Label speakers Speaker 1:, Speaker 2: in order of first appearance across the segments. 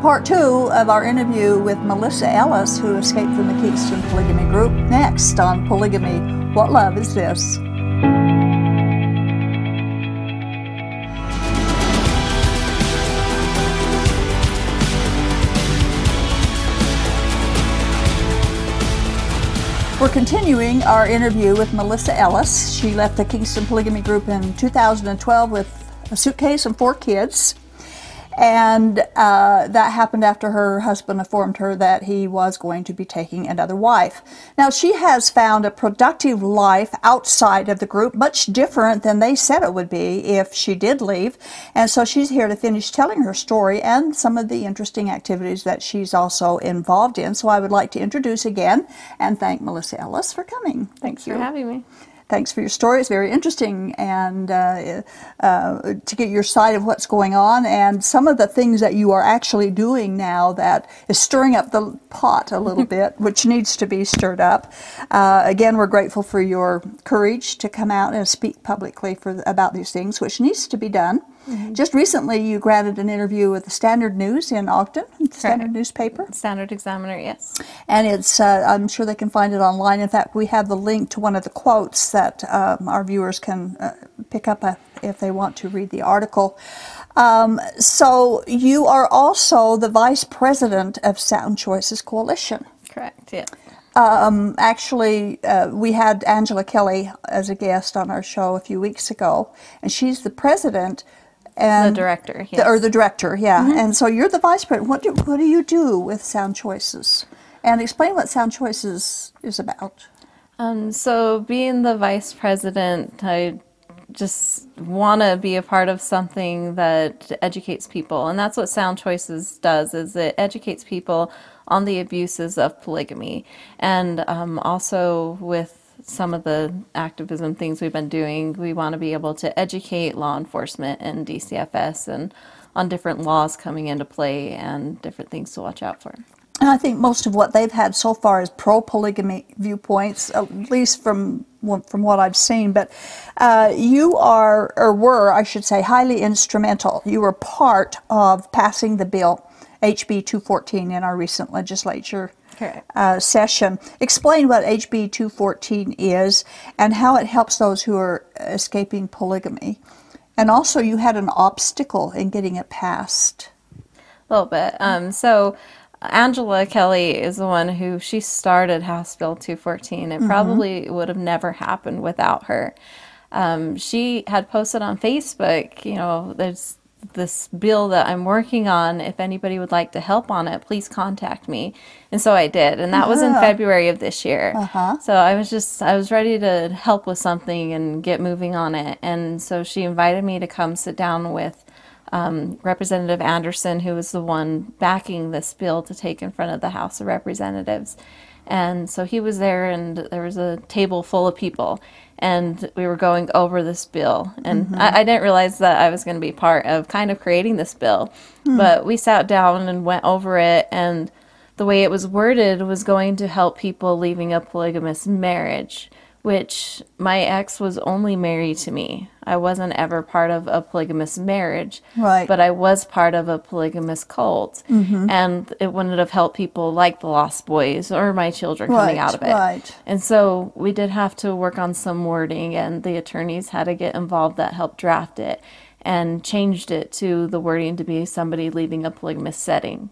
Speaker 1: part two of our interview with Melissa Ellis, who escaped from the Kingston Polygamy Group, next on Polygamy What Love Is This? We're continuing our interview with Melissa Ellis. She left the Kingston Polygamy Group in 2012 with a suitcase and four kids. And uh, that happened after her husband informed her that he was going to be taking another wife. Now, she has found a productive life outside of the group, much different than they said it would be if she did leave. And so she's here to finish telling her story and some of the interesting activities that she's also involved in. So I would like to introduce again and thank Melissa Ellis for coming. Thank
Speaker 2: Thanks
Speaker 1: you.
Speaker 2: for having me.
Speaker 1: Thanks for your story. It's very interesting and uh, uh, to get your side of what's going on and some of the things that you are actually doing now that is stirring up the pot a little bit, which needs to be stirred up. Uh, again, we're grateful for your courage to come out and speak publicly for about these things, which needs to be done. Mm-hmm. Just recently, you granted an interview with the Standard News in Ogden, the Standard newspaper.
Speaker 2: Standard Examiner, yes.
Speaker 1: And it's, uh, I'm sure they can find it online. In fact, we have the link to one of the quotes that um, our viewers can uh, pick up a, if they want to read the article. Um, so you are also the vice president of Sound Choices Coalition.
Speaker 2: Correct, yeah.
Speaker 1: Um, actually, uh, we had Angela Kelly as a guest on our show a few weeks ago, and she's the president
Speaker 2: and the director, yes.
Speaker 1: the, or the director, yeah. Mm-hmm. And so you're the vice president. What do what do you do with Sound Choices? And explain what Sound Choices is about.
Speaker 2: Um, so being the vice president, I just want to be a part of something that educates people, and that's what Sound Choices does. Is it educates people on the abuses of polygamy, and um, also with some of the activism things we've been doing, we want to be able to educate law enforcement and DCFS and on different laws coming into play and different things to watch out for.
Speaker 1: And I think most of what they've had so far is pro polygamy viewpoints, at least from from what I've seen. But uh, you are, or were, I should say, highly instrumental. You were part of passing the bill HB 214 in our recent legislature uh, session. Explain what HB 214 is and how it helps those who are escaping polygamy. And also, you had an obstacle in getting it passed.
Speaker 2: A little bit. Um, so, Angela Kelly is the one who she started House Bill 214. It mm-hmm. probably would have never happened without her. Um, she had posted on Facebook, you know, there's this bill that I'm working on. If anybody would like to help on it, please contact me. And so I did, and that uh-huh. was in uh-huh. February of this year. Uh-huh. So I was just I was ready to help with something and get moving on it. And so she invited me to come sit down with um, Representative Anderson, who was the one backing this bill to take in front of the House of Representatives. And so he was there, and there was a table full of people and we were going over this bill. And mm-hmm. I, I, didn't realize that I was going to be part of kind of creating this bill. Mm. But we sat down and went over it, and the way it was worded was going to help people leaving a polygamous marriage which my ex was only married to me. I wasn't ever part of a polygamous marriage,
Speaker 1: right.
Speaker 2: but I was part of a polygamous cult, mm-hmm. and it wouldn't have helped people like the Lost Boys or my children coming out of it.
Speaker 1: Right.
Speaker 2: And so we did have to work on some wording, and the attorneys had to get involved that helped draft it and changed it to the wording to be somebody leaving a polygamous setting.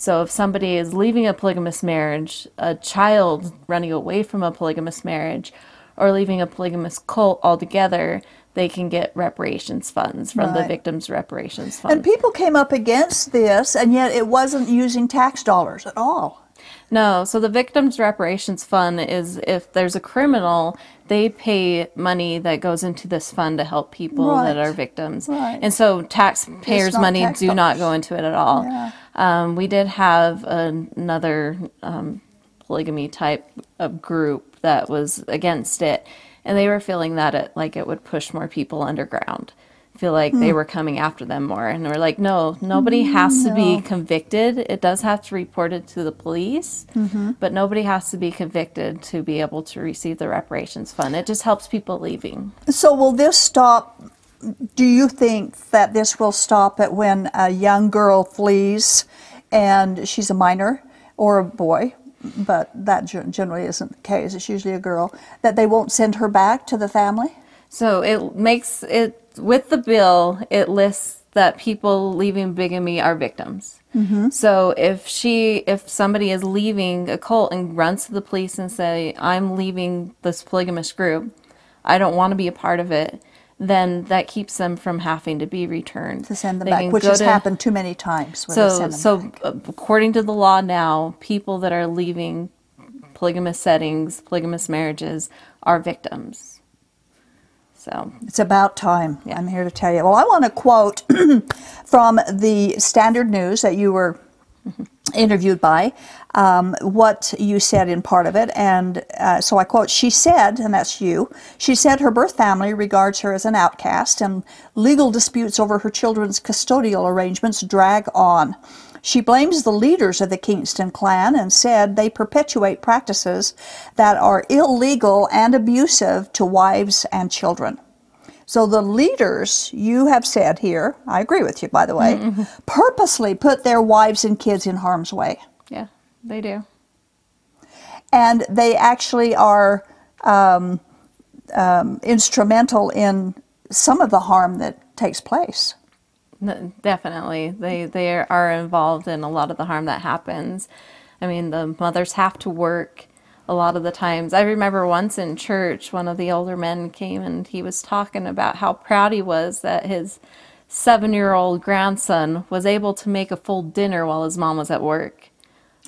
Speaker 2: So if somebody is leaving a polygamous marriage, a child running away from a polygamous marriage, or leaving a polygamous cult altogether, they can get reparations funds from right. the victims' reparations fund.
Speaker 1: And people came up against this, and yet it wasn't using tax dollars at all.
Speaker 2: No, so the Victims Reparations Fund is if there's a criminal, they pay money that goes into this fund to help people
Speaker 1: right.
Speaker 2: that are victims.
Speaker 1: Right.
Speaker 2: And so taxpayers' money tax do dollars. not go into it at all. Yeah. Um, we did have another um, polygamy type of group that was against it, and they were feeling that it like it would push more people underground feel like mm. they hmm. were coming after them more. And we're like, no, nobody has no. to be convicted. It does have to report it to the police, mm-hmm. but nobody has to be convicted to be able to receive the reparations fund. It just helps people leaving.
Speaker 1: So, will this stop? Do you think that this will stop at when a young girl flees and she's a minor or a boy, but that generally isn't the case. It's usually a girl. That they won't send her back to the family.
Speaker 2: So it makes it with the bill. It lists that people leaving bigamy are victims. Mm-hmm. So if she, if somebody is leaving a cult and runs to the police and say, "I'm leaving this polygamous group," I don't want to be a part of it, then that keeps them from having to be returned.
Speaker 1: To send them
Speaker 2: They
Speaker 1: back, which has
Speaker 2: to-
Speaker 1: happened too many times.
Speaker 2: So, so
Speaker 1: back.
Speaker 2: uh, according to the law now, people that are leaving polygamous settings, polygamous marriages, are victims. So,
Speaker 1: It's about time. I'm here to tell you. Well, I want to quote from the Standard News that you were interviewed by um, what you said in part of it. And uh, so I quote She said, and that's you, she said her birth family regards her as an outcast, and legal disputes over her children's custodial arrangements drag on. She blames the leaders of the Kingston clan and said they perpetuate practices that are illegal and abusive to wives and children. So the leaders, you have said here, I agree with you, by the way, purposely put their wives and kids in harm's way.
Speaker 2: yeah, they do.
Speaker 1: And they actually are um, um, instrumental in some of the harm that takes place.
Speaker 2: Definitely. They they are involved in a lot of the harm that happens. I mean, the mothers have to work a lot of the times. I remember once in church, one of the older men came and he was talking about how proud he was that his seven year old grandson was able to make a full dinner while his mom was at work.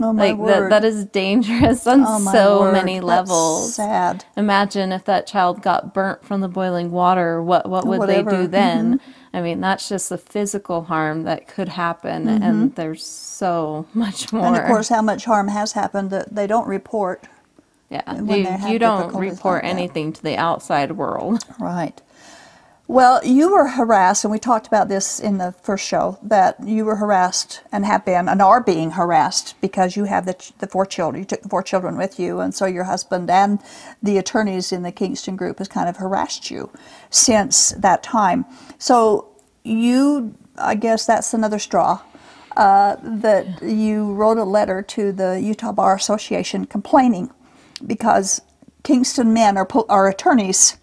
Speaker 1: Oh my
Speaker 2: Like That, that is dangerous on
Speaker 1: Oh,
Speaker 2: so
Speaker 1: word.
Speaker 2: many
Speaker 1: That's
Speaker 2: levels.
Speaker 1: sad.
Speaker 2: Imagine if that child got burnt from the boiling water. What what would
Speaker 1: Whatever. Mm-hmm.
Speaker 2: they do then? I mean, that's just the physical harm that could happen, and there's so much more.
Speaker 1: Mm-hmm. And of course, how much harm has happened that they don't report.
Speaker 2: Yeah, you, you don't report
Speaker 1: like
Speaker 2: anything to the outside world.
Speaker 1: Right. Well, you were harassed, and we talked about this in the first show that you were harassed and have been and are being harassed because you have the, the four children. You took the four children with you, and so your husband and the attorneys in the Kingston group has kind of harassed you since that time. So you, I guess that's another straw. Uh, that you wrote a letter to the Utah Bar Association complaining because Kingston men are, are attorneys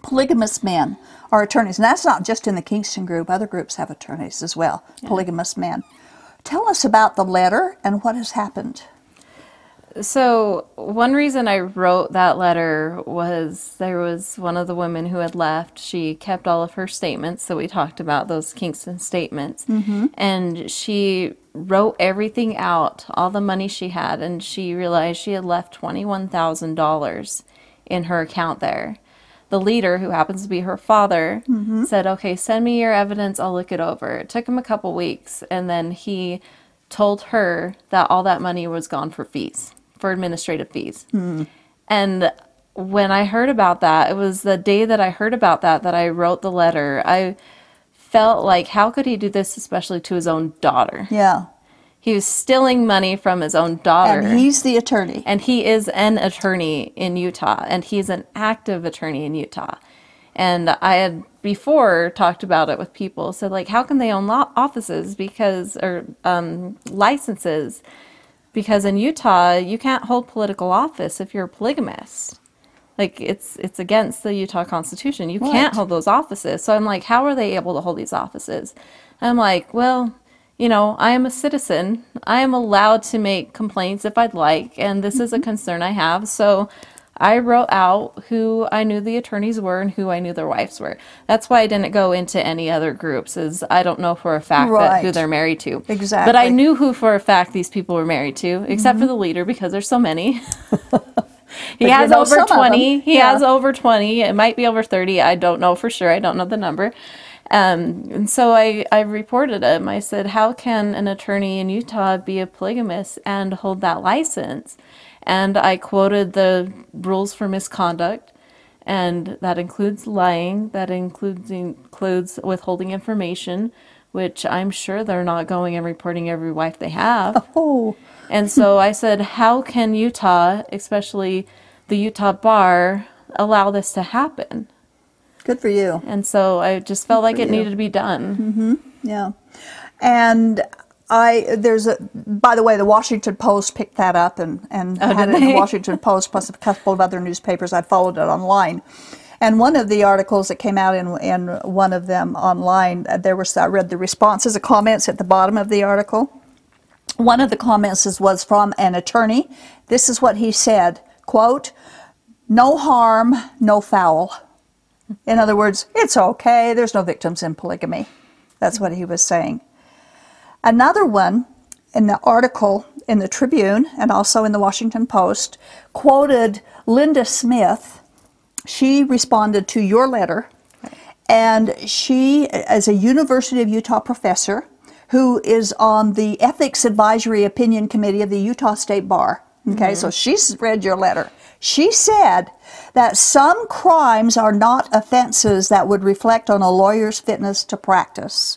Speaker 1: polygamous men are attorneys, and that's not just in the Kingston group. Other groups have attorneys as well, polygamous men. Tell us about the letter and what has happened.
Speaker 2: So, one reason I wrote that letter was there was one of the women who had left. She kept all of her statements. So, we talked about those Kingston statements. Mm-hmm. And she wrote everything out, all the money she had. And she realized she had left $21,000 in her account there. The leader, who happens to be her father, mm-hmm. said, Okay, send me your evidence. I'll look it over. It took him a couple weeks. And then he told her that all that money was gone for fees, for administrative fees. Mm. And when I heard about that, it was the day that I heard about that that I wrote the letter. I felt like, how could he do this, especially to his own daughter?
Speaker 1: Yeah.
Speaker 2: He was stealing money from his own daughter.
Speaker 1: And he's the attorney.
Speaker 2: And he is an attorney in Utah, and he's an active attorney in Utah. And I had before talked about it with people, said like, how can they own law offices because or um, licenses? Because in Utah, you can't hold political office if you're a polygamist. Like it's it's against the Utah Constitution. You
Speaker 1: Right.
Speaker 2: can't hold those offices. So I'm like, how are they able to hold these offices? And I'm like, well, you know, I am a citizen. I am allowed to make complaints if I'd like, and this is a mm-hmm. concern I have. So I wrote out who I knew the attorneys were and who I knew their wives were. That's why I didn't go into any other groups, is I don't know for a fact that who they're married to.
Speaker 1: Exactly.
Speaker 2: But I knew who for a fact these people were married to, except for mm-hmm. the leader because there's so many. he
Speaker 1: you
Speaker 2: has
Speaker 1: know
Speaker 2: over
Speaker 1: some of
Speaker 2: 20. He
Speaker 1: Yeah.
Speaker 2: has over 20. It might be over 30. I don't know for sure. I don't know the number. Um, and so I, I reported him. I said, How can an attorney in Utah be a polygamist and hold that license? And I quoted the rules for misconduct, and that includes lying, that includes includes withholding information, which I'm sure they're not going and reporting every wife they have.
Speaker 1: Oh,
Speaker 2: And so I said, how can Utah, especially the Utah bar, allow this to happen?
Speaker 1: good for you.
Speaker 2: And so I just felt like it
Speaker 1: you.
Speaker 2: needed to be done. Mm-hmm.
Speaker 1: Yeah. And I there's a by the way the Washington Post picked that up and and
Speaker 2: Oh,
Speaker 1: had it in the? Washington Post plus a couple of other newspapers. I followed it online. And one of the articles that came out in, in one of them online, uh, there was I read the responses, the comments at the bottom of the article. One of the comments was from an attorney. This is what he said: "Quote: No harm, no foul." In other words, it's okay. There's no victims in polygamy. That's what he was saying. Another one in the article in the Tribune and also in the Washington Post quoted Linda Smith. She responded to your letter, and she as a University of Utah professor who is on the Ethics Advisory Opinion Committee of the Utah State Bar. Okay, mm-hmm. so she's read your letter. She said that some crimes are not offenses that would reflect on a lawyer's fitness to practice.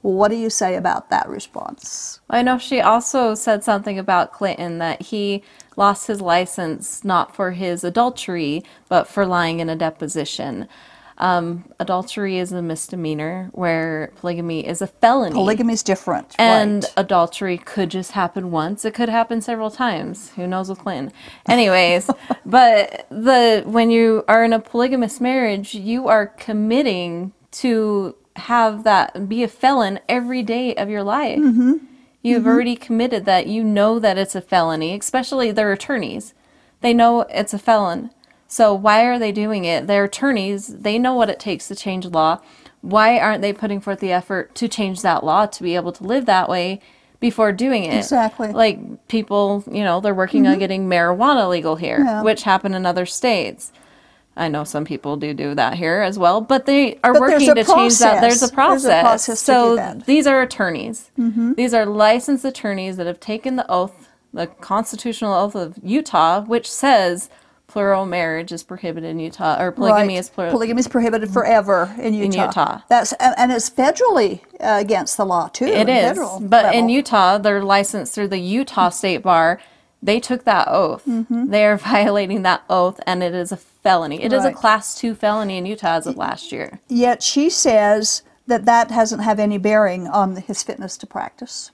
Speaker 1: What do you say about that response?
Speaker 2: I know she also said something about Clinton that he lost his license not for his adultery, but for lying in a deposition. Um, adultery is a misdemeanor, where polygamy is a felony.
Speaker 1: Polygamy is different.
Speaker 2: and
Speaker 1: right.
Speaker 2: adultery could just happen once. It could happen several times. Who knows with Clinton? Anyways, but the when you are in a polygamous marriage, you are committing to have that be a felon every day of your life. You've already committed that. You know that it's a felony, especially their attorneys. They know it's a felon. So why are they doing it? They're attorneys. They know what it takes to change law. Why aren't they putting forth the effort to change that law to be able to live that way before doing it?
Speaker 1: Exactly. Mm-hmm.
Speaker 2: Like people, you know, they're working on getting marijuana legal here,
Speaker 1: Yeah.
Speaker 2: which happened in other states. I know some people do do that here as well, but they are
Speaker 1: But
Speaker 2: working to change that. There's a
Speaker 1: process.
Speaker 2: process.
Speaker 1: There's a process to
Speaker 2: so.
Speaker 1: Mm-hmm.
Speaker 2: these are attorneys. These are licensed attorneys that have taken the oath, the constitutional oath of Utah, which says plural marriage is prohibited in Utah, or polygamy
Speaker 1: Right.
Speaker 2: is plural.
Speaker 1: Polygamy is prohibited forever in Utah.
Speaker 2: Utah.
Speaker 1: That's and it's federally uh, against the law too.
Speaker 2: It is,
Speaker 1: in
Speaker 2: but in. Utah, they're licensed through the Utah State Bar. They took that oath.
Speaker 1: Mm-hmm.
Speaker 2: They are violating that oath, and it is a felony. It is a class two felony in Utah as of last year.
Speaker 1: Yet she says that that hasn't have any bearing on his fitness to practice.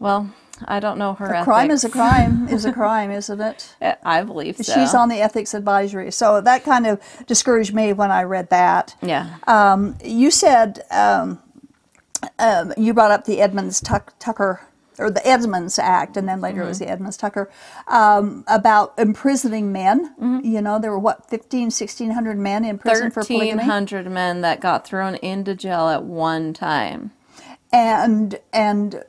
Speaker 2: Well, I don't know her.
Speaker 1: A crime is a crime is a crime, isn't it?
Speaker 2: I believe so.
Speaker 1: She's on the ethics advisory, so that kind of discouraged me when I read that.
Speaker 2: Yeah.
Speaker 1: Um, you said um, um, you brought up the Edmunds Tuck, Tucker or the Edmunds Act, and then later it
Speaker 2: Mm-hmm.
Speaker 1: was the Edmunds Tucker um, about imprisoning men.
Speaker 2: Mm-hmm.
Speaker 1: You know, there were what 15, 1600 men in prison for polygamy,
Speaker 2: hundred men that got thrown into jail at one time.
Speaker 1: And and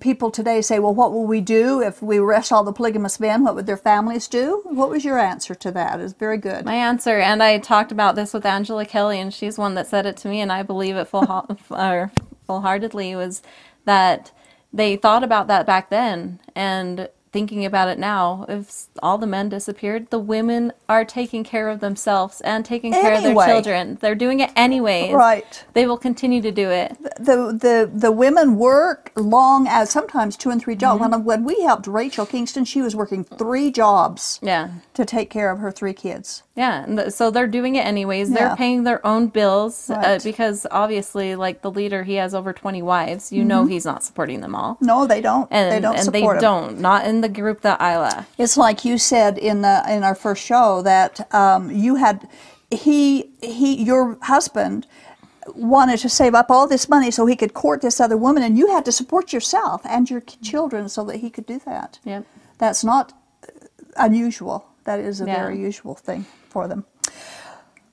Speaker 1: people today say, well, what will we do if we arrest all the polygamous men? What would their families do? What was your answer to that? It's very good.
Speaker 2: My answer, and I talked about this with Angela Kelly, and she's one that said it to me, and I believe it full or full-heartedly was that they thought about that back then, and thinking about it now, if all the men disappeared, the women are taking care of themselves and taking care of their children. They're doing it anyways.
Speaker 1: Right.
Speaker 2: They will continue to do it.
Speaker 1: the the the women work long as sometimes two and three jobs.
Speaker 2: Mm-hmm.
Speaker 1: When, when we helped Rachel Kingston, she was working three jobs
Speaker 2: Yeah.
Speaker 1: to take care of her three kids.
Speaker 2: Yeah, and th- so they're doing it anyways.
Speaker 1: Yeah.
Speaker 2: They're paying their own bills uh, because obviously, like the leader, he has over twenty wives. You know, he's not supporting them all,
Speaker 1: No, they don't.
Speaker 2: and
Speaker 1: Mm-hmm. they don't
Speaker 2: and they
Speaker 1: 'em.
Speaker 2: don't. Not in the group that I left.
Speaker 1: It's like you said in the in our first show that um, you had he he your husband wanted to save up all this money so he could court this other woman, and you had to support yourself and your children so that he could do that.
Speaker 2: Yep.
Speaker 1: That's not unusual. That is a
Speaker 2: Yeah.
Speaker 1: very usual thing for them.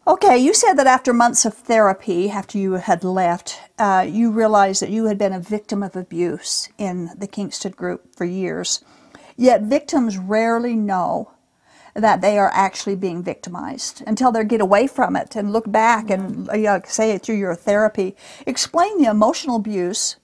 Speaker 1: Okay, you said that after months of therapy, after you had left, uh, you realized that you had been a victim of abuse in the Kingston group for years. Yet victims rarely know that they are actually being victimized until they get away from it and look back and uh, yeah, say it through your therapy. Explain the emotional abuse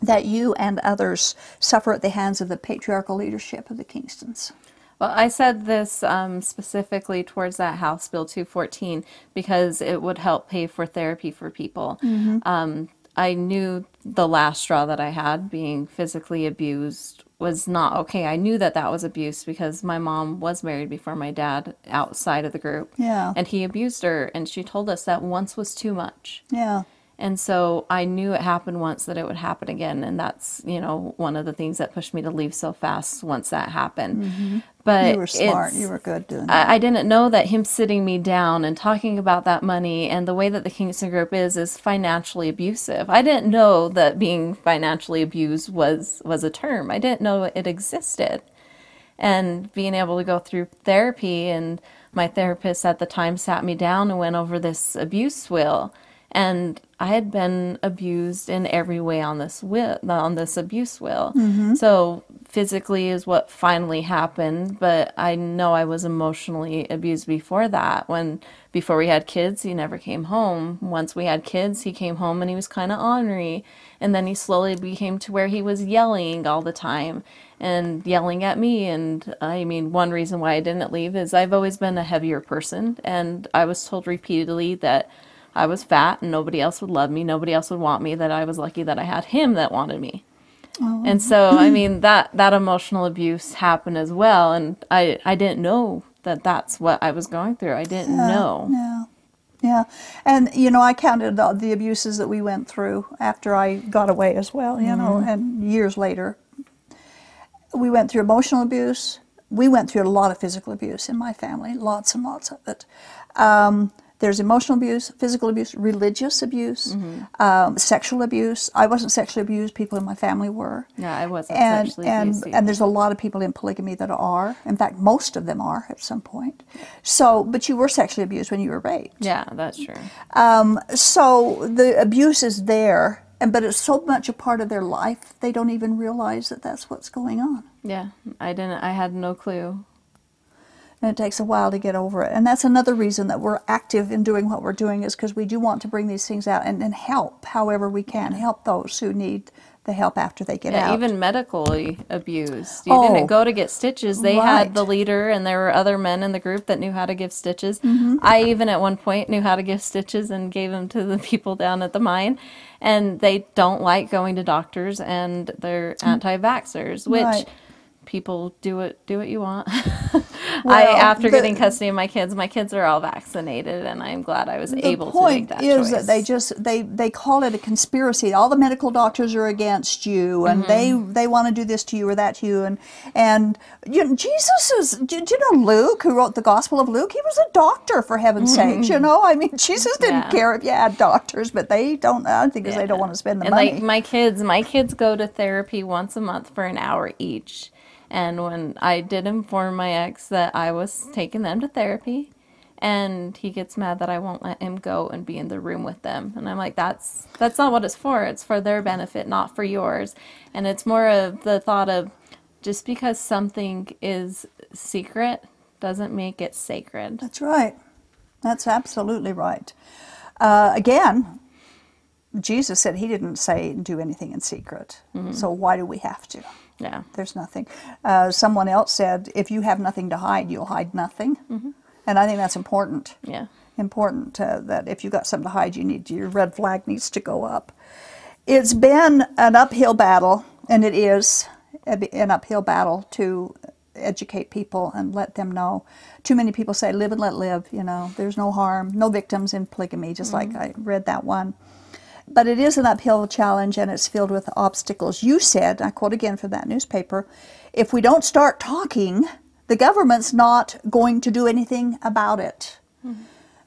Speaker 1: that you and others suffer at the hands of the patriarchal leadership of the Kingstons.
Speaker 2: Well, I said this um, specifically towards that House Bill 214 because it would help pay for therapy for people.
Speaker 1: Mm-hmm.
Speaker 2: Um, I knew the last straw that I had, being physically abused, was not okay. I knew that that was abuse because my mom was married before my dad outside of the group.
Speaker 1: Yeah.
Speaker 2: And he abused her, and she told us that once was too much.
Speaker 1: Yeah.
Speaker 2: And so I knew it happened once that it would happen again. And that's, you know, one of the things that pushed me to leave so fast once that happened. Mm-hmm. But
Speaker 1: You were smart. You were good doing that.
Speaker 2: I, I didn't know that him sitting me down and talking about that money and the way that the Kingston Group is is financially abusive. I didn't know that being financially abused was was a term. I didn't know it existed. And being able to go through therapy and my therapist at the time sat me down and went over this abuse wheel and I had been abused in every way on this wheel, on this abuse wheel. Mm-hmm. So physically is what finally happened, but I know I was emotionally abused before that. When before we had kids, he never came home. Once we had kids, he came home and he was kind of ornery, and then he slowly became to where he was yelling all the time and yelling at me. And I mean, one reason why I didn't leave is I've always been a heavier person, and I was told repeatedly that I was fat and nobody else would love me, nobody else would want me, that I was lucky that I had him that wanted me. Oh. And so, I mean, that that emotional abuse happened as well, and I I didn't know that that's what I was going through. I didn't know.
Speaker 1: Yeah. Yeah. And, you know, I counted the, the abuses that we went through after I got away as well, you know,
Speaker 2: Mm-hmm.
Speaker 1: and years later. We went through emotional abuse. We went through a lot of physical abuse in my family, lots and lots of it. Um, there's emotional abuse, physical abuse, religious abuse,
Speaker 2: Mm-hmm.
Speaker 1: um, sexual abuse. I wasn't sexually abused, people in my family were
Speaker 2: Yeah, I wasn't
Speaker 1: and
Speaker 2: sexually
Speaker 1: and
Speaker 2: abused.
Speaker 1: and there's a lot of people in polygamy that are. In fact, most of them are at some point. So, but you were sexually abused when you were raped.
Speaker 2: yeah, that's true.
Speaker 1: So the abuse is there, and but it's so much a part of their life they don't even realize that that's what's going on.
Speaker 2: Yeah, I didn't. I had no clue.
Speaker 1: And it takes a while to get over it. And that's another reason that we're active in doing what we're doing is because we do want to bring these things out and, and help however we can, help those who need the help after they get
Speaker 2: Yeah,
Speaker 1: out.
Speaker 2: even medically abused. You
Speaker 1: Oh.
Speaker 2: didn't go to get stitches. They
Speaker 1: Right.
Speaker 2: had the leader, and there were other men in the group that knew how to give stitches.
Speaker 1: Mm-hmm.
Speaker 2: I even at one point knew how to give stitches and gave them to the people down at the mine. And they don't like going to doctors, and they're anti-vaxxers, which.
Speaker 1: Mm. Right.
Speaker 2: People do it. Do what you want. I,
Speaker 1: Well,
Speaker 2: after
Speaker 1: the-
Speaker 2: getting custody of my kids, my kids are all vaccinated, and I'm glad I was able to
Speaker 1: point
Speaker 2: make that
Speaker 1: is
Speaker 2: choice.
Speaker 1: that they just they they call it a conspiracy all the medical doctors are against you and they
Speaker 2: Mm-hmm.
Speaker 1: they want to do this to you or that to you and and you know, jesus is do, do you know luke who wrote the gospel of luke he was a doctor for heaven's sakes you know i mean jesus didn't
Speaker 2: Mm-hmm. Yeah.
Speaker 1: care if you had doctors but they don't i think 'cause they don't want to spend the
Speaker 2: and
Speaker 1: money
Speaker 2: like my kids, my kids go to therapy once a month for an hour each. And when I did inform my ex that I was taking them to therapy, and he gets mad that I won't let him go and be in the room with them, and I'm like, that's that's not what it's for. It's for their benefit, not for yours. And it's more of the thought of just because something is secret doesn't make it sacred.
Speaker 1: that's right that's absolutely right uh, again jesus said he didn't say do anything in secret
Speaker 2: Mm-hmm.
Speaker 1: so why do we have to
Speaker 2: Yeah.
Speaker 1: There's nothing. Uh, someone else said, if you have nothing to hide, you'll hide nothing.
Speaker 2: Mm-hmm.
Speaker 1: And I think that's important.
Speaker 2: Yeah.
Speaker 1: Important uh, that if you've got something to hide, you need your red flag needs to go up. It's been an uphill battle, and it is an uphill battle to educate people and let them know. Too many people say, live and let live. You know, there's no harm, no victims in polygamy, just like I read that one. But it is an uphill challenge and it's filled with obstacles. You said, I quote again from that newspaper, if we don't start talking, the government's not going to do anything about it. Mm-hmm.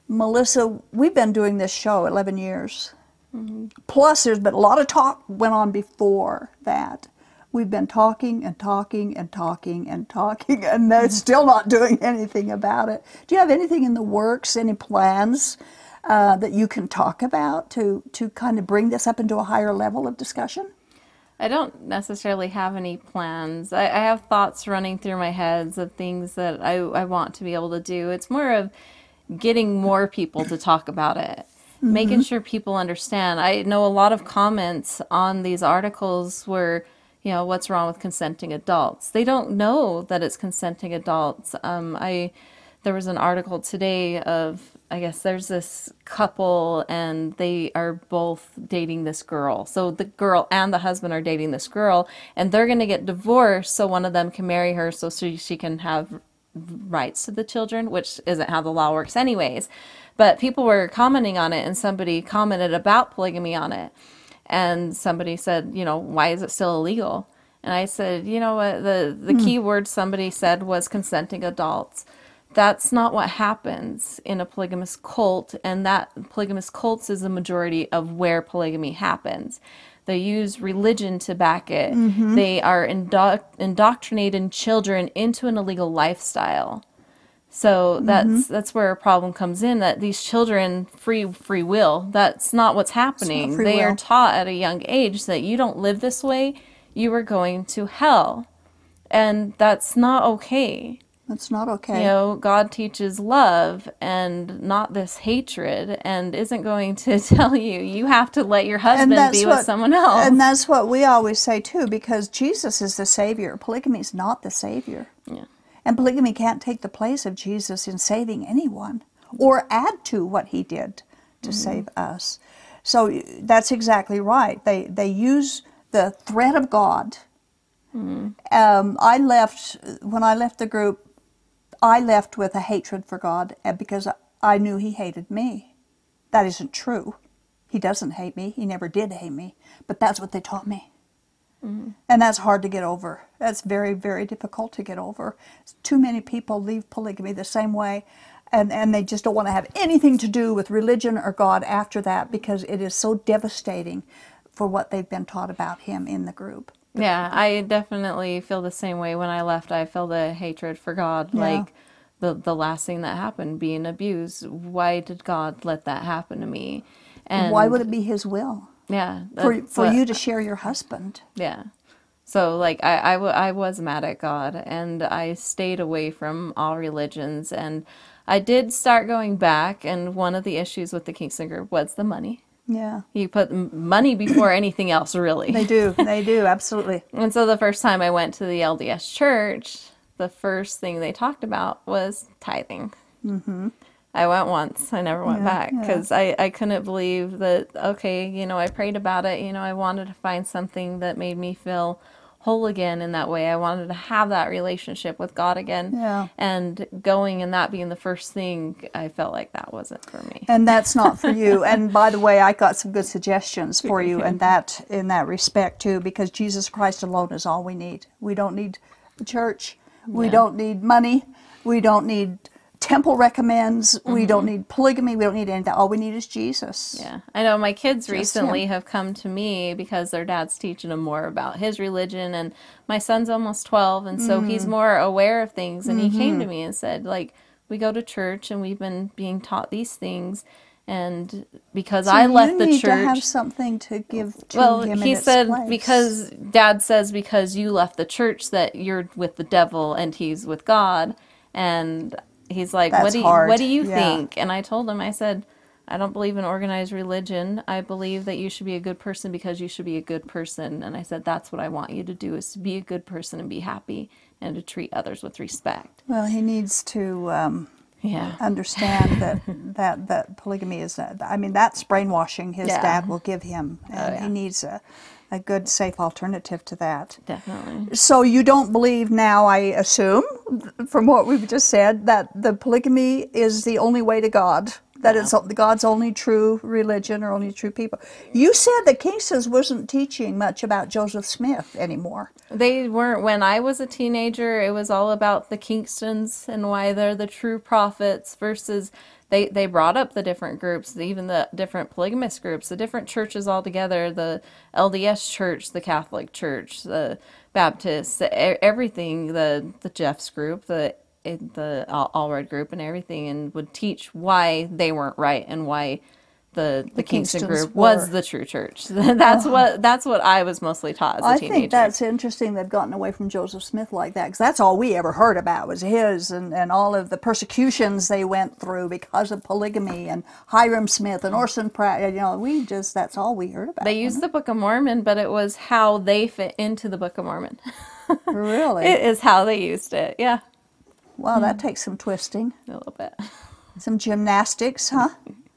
Speaker 1: Melissa, we've been doing this show 11 years. Mm-hmm. Plus, there's been a lot of talk went on before that. We've been talking and talking and talking and talking, and they're mm-hmm. still not doing anything about it. Do you have anything in the works, any plans uh, that you can talk about to, to kind of bring this up into a higher level of discussion?
Speaker 2: I don't necessarily have any plans. I, I have thoughts running through my heads of things that I, I want to be able to do. It's more of getting more people to talk about it, making sure people understand. I know a lot of comments on these articles were, you know, what's wrong with consenting adults? They don't know that it's consenting adults. Um, I there was an article today of I guess there's this couple and they are both dating this girl. So the girl and the husband are dating this girl and they're going to get divorced so one of them can marry her so she, she can have rights to the children, which isn't how the law works, anyways. But people were commenting on it, and somebody commented about polygamy on it. And somebody said, you know, why is it still illegal? And I said, you know what, the, the hmm. key word somebody said was consenting adults. That's not what happens in a polygamous cult, and that polygamous cults is the majority of where polygamy happens. They use religion to back it. Mm-hmm. They are indo- indoctrinating children into an illegal lifestyle. So that's mm-hmm. that's where a problem comes in. That these children free free will. That's not what's happening. Not they will. are taught at a young age that you don't live this way, you are going to hell, and that's not okay.
Speaker 1: That's not okay.
Speaker 2: You know, God teaches love and not this hatred, and isn't going to tell you you have to let your husband be what, with someone else.
Speaker 1: And that's what we always say too, because Jesus is the Savior. Polygamy is not the Savior.
Speaker 2: Yeah.
Speaker 1: And polygamy can't take the place of Jesus in saving anyone or add to what he did to mm-hmm. save us. So that's exactly right. They they use the threat of God. Mm-hmm. Um, I left when I left the group. I left with a hatred for God because I knew He hated me. That isn't true. He doesn't hate me. He never did hate me. But that's what they taught me. Mm-hmm. And that's hard to get over. That's very, very difficult to get over. Too many people leave polygamy the same way, and, and they just don't want to have anything to do with religion or God after that because it is so devastating for what they've been taught about Him in the group.
Speaker 2: Yeah, I definitely feel the same way. When I left, I felt a hatred for God. Yeah. Like the the last thing that happened, being abused. Why did God let that happen to me?
Speaker 1: And why would it be His will?
Speaker 2: Yeah,
Speaker 1: for for you to share your husband.
Speaker 2: Yeah. So like I, I, w- I was mad at God and I stayed away from all religions and I did start going back and one of the issues with the Kingston group was the money.
Speaker 1: Yeah.
Speaker 2: You put money before anything else, really.
Speaker 1: They do. They do. Absolutely.
Speaker 2: and so the first time I went to the LDS church, the first thing they talked about was tithing. Mm-hmm. I went once. I never went yeah, back because yeah. I, I couldn't believe that, okay, you know, I prayed about it. You know, I wanted to find something that made me feel whole again in that way. I wanted to have that relationship with God again.
Speaker 1: Yeah.
Speaker 2: And going and that being the first thing, I felt like that wasn't for me.
Speaker 1: And that's not for you. and by the way, I got some good suggestions for you in that in that respect too, because Jesus Christ alone is all we need. We don't need church. We yeah. don't need money. We don't need temple recommends. Mm-hmm. We don't mm-hmm. need polygamy. We don't need anything. All we need is Jesus.
Speaker 2: Yeah. I know my kids Just recently him. have come to me because their dad's teaching them more about his religion. And my son's almost 12. And so mm. he's more aware of things. And mm-hmm. he came to mm-hmm. me and said, like, we go to church and we've been being taught these things. And because
Speaker 1: so
Speaker 2: I left the church,
Speaker 1: to have something to give to
Speaker 2: well, he said because Dad says because you left the church that you're with the devil and he's with God, and he's like, That's "What do you, hard. what do you yeah. think?" And I told him, I said, "I don't believe in organized religion. I believe that you should be a good person because you should be a good person." And I said, "That's what I want you to do is to be a good person and be happy and to treat others with respect."
Speaker 1: Well, he needs to um,
Speaker 2: yeah.
Speaker 1: understand that that that polygamy is. I mean, that's brainwashing his yeah. dad will give him, and oh, yeah. he needs a a good, safe alternative to that.
Speaker 2: Definitely.
Speaker 1: So you don't believe now, I assume, from what we've just said, that the polygamy is the only way to God. That yeah. it's God's only true religion or only true people. You said that Kingston's wasn't teaching much about Joseph Smith anymore.
Speaker 2: They weren't. When I was a teenager, it was all about the Kingstons and why they're the true prophets versus they they brought up the different groups, even the different polygamous groups, the different churches altogether, the LDS Church, the Catholic Church, the Baptists, everything, the the Jeffs group, the the Allred group, and everything, and would teach why they weren't right and why the the, the Kingston group were. was the true church. that's uh, what that's what I was mostly taught as a teenager.
Speaker 1: I think that's interesting they've gotten away from Joseph Smith like that because that's all we ever heard about was his and, and all of the persecutions they went through because of polygamy and Hyrum Smith and Orson Pratt. You know, we just that's all we heard about.
Speaker 2: They used the Book of Mormon, but it was how they fit into the Book of Mormon.
Speaker 1: really,
Speaker 2: it is how they used it. Yeah.
Speaker 1: Well, that takes some twisting.
Speaker 2: A little bit.
Speaker 1: Some gymnastics, huh?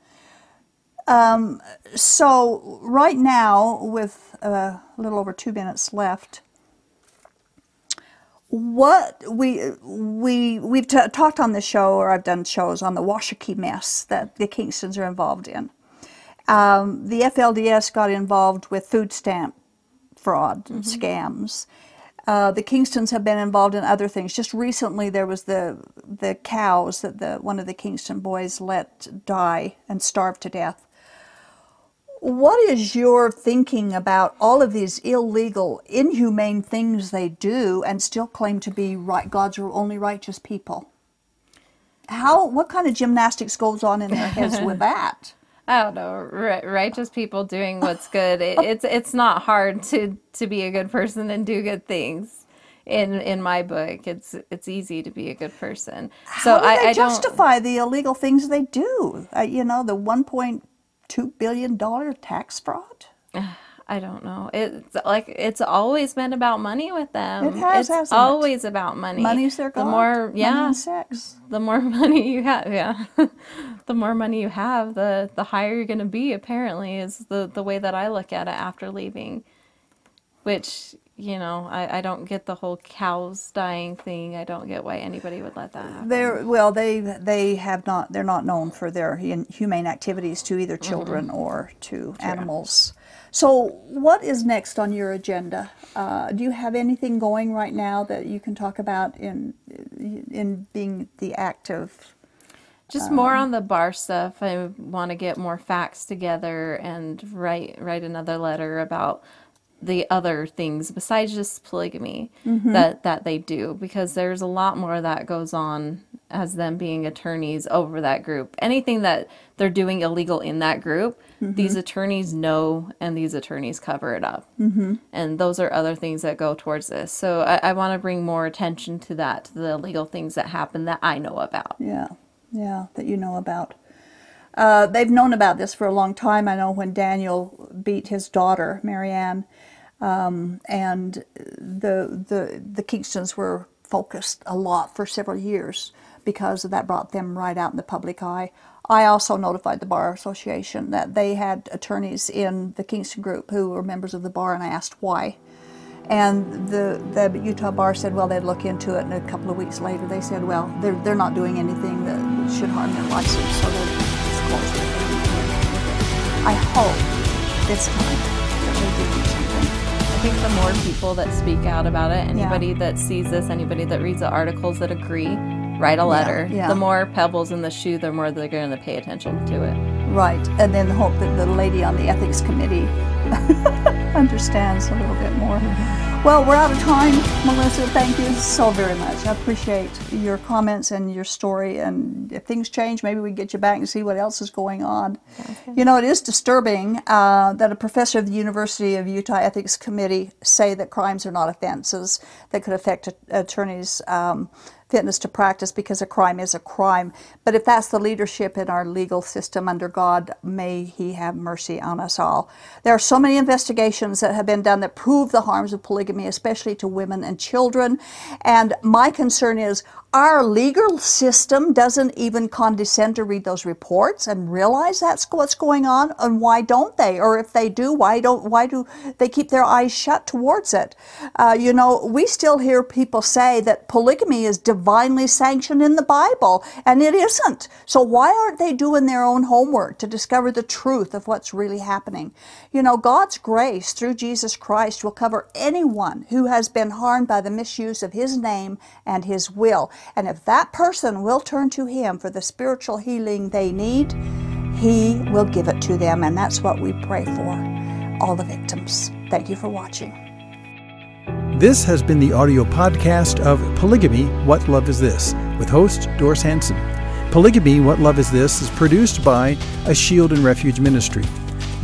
Speaker 1: Um, so right now, with uh, a little over two minutes left, what we we we've t- talked on the show, or I've done shows on the Washakie mess that the Kingstons are involved in. Um, the FLDS got involved with food stamp fraud and scams. Uh, the Kingstons have been involved in other things. Just recently, there was the the cows that the one of the Kingston boys let die and starve to death. What is your thinking about all of these illegal, inhumane things they do and still claim to be right, God's only righteous people? How, what kind of gymnastics goes on in their heads with that?
Speaker 2: I don't know. Ri- righteous people doing what's good. It, it's it's not hard to to be a good person and do good things. In in my book, it's it's easy to be a good person. So
Speaker 1: How do
Speaker 2: I,
Speaker 1: they
Speaker 2: I don't.
Speaker 1: justify the illegal things they do? Uh, you know, the 1.2 billion dollar tax fraud.
Speaker 2: I don't know. It's like it's always been about money with them.
Speaker 1: It has,
Speaker 2: it's
Speaker 1: hasn't it?
Speaker 2: always about money.
Speaker 1: Money's their
Speaker 2: the
Speaker 1: god.
Speaker 2: more
Speaker 1: Money
Speaker 2: yeah,
Speaker 1: sex.
Speaker 2: the more money you have, yeah. the more money you have, the the higher you're going to be apparently is the the way that I look at it after leaving. Which, you know, I I don't get the whole cows dying thing. I don't get why anybody would let that happen.
Speaker 1: They're well, they they have not. They're not known for their inhumane activities to either children or to animals. So, what is next on your agenda? Uh, do you have anything going right now that you can talk about in in being the active?
Speaker 2: Just more on the bar stuff. I want to get more facts together and write write another letter about the other things besides just polygamy that that they do because there's a lot more that goes on as them being attorneys over that group. Anything that they're doing illegal in that group, these attorneys know and these attorneys cover it up. Mm-hmm. And those are other things that go towards this. So I, I want to bring more attention to that, to the illegal things that happen that I know about.
Speaker 1: Yeah, yeah, that you know about. Uh, they've known about this for a long time. I know when Daniel beat his daughter, Mary Ann, um, and the the the Kingstons were focused a lot for several years because that brought them right out in the public eye. I also notified the bar association that they had attorneys in the Kingston group who were members of the bar, and I asked why. And the, the Utah bar said, well, they'd look into it, and a couple of weeks later they said, well, they're, they're not doing anything that should harm their license, so they're disclosed it. I hope this time
Speaker 2: think the more people that speak out about it, anybody that sees this, anybody that reads the articles that agree, write a letter.
Speaker 1: yeah.
Speaker 2: The more pebbles in the shoe, the more they're going to pay attention to it.
Speaker 1: Right, and then hope that the lady on the ethics committee understands a little bit more. Well, we're out of time, Melissa. Thank you so very much. I appreciate your comments and your story. And if things change, maybe we can get you back and see what else is going on. You know, it is disturbing uh, that a professor of the University of Utah Ethics Committee say that crimes are not offenses that could affect attorneys. Um, fitness to practice because a crime is a crime. But if that's the leadership in our legal system under God, may He have mercy on us all. There are so many investigations that have been done that prove the harms of polygamy, especially to women and children. And my concern is our legal system doesn't even condescend to read those reports and realize that's what's going on and why don't they? Or if they do why don't why do they keep their eyes shut towards it? Uh, you know we still hear people say that polygamy is divinely sanctioned in the bible and it isn't. So why aren't they doing their own homework to discover the truth of what's really happening? You know god's grace through jesus christ will cover anyone who has been harmed by the misuse of his name and his will and if that person will turn to Him for the spiritual healing they need, He will give it to them. And that's what we pray for, all the victims. Thank you for watching.
Speaker 3: This has been the audio podcast of Polygamy What Love Is This with host Doris Hanson. Polygamy What Love Is This is produced by A Shield and Refuge Ministry.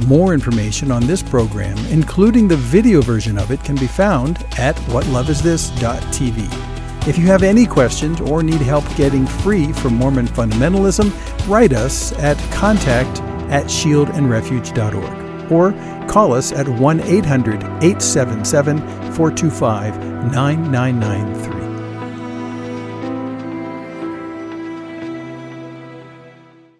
Speaker 3: More information on this program, including the video version of it, can be found at whatloveisthis.tv. If you have any questions or need help getting free from Mormon fundamentalism, write us at contact at shieldandrefuge.org or call us at 1 800 877 425 9993.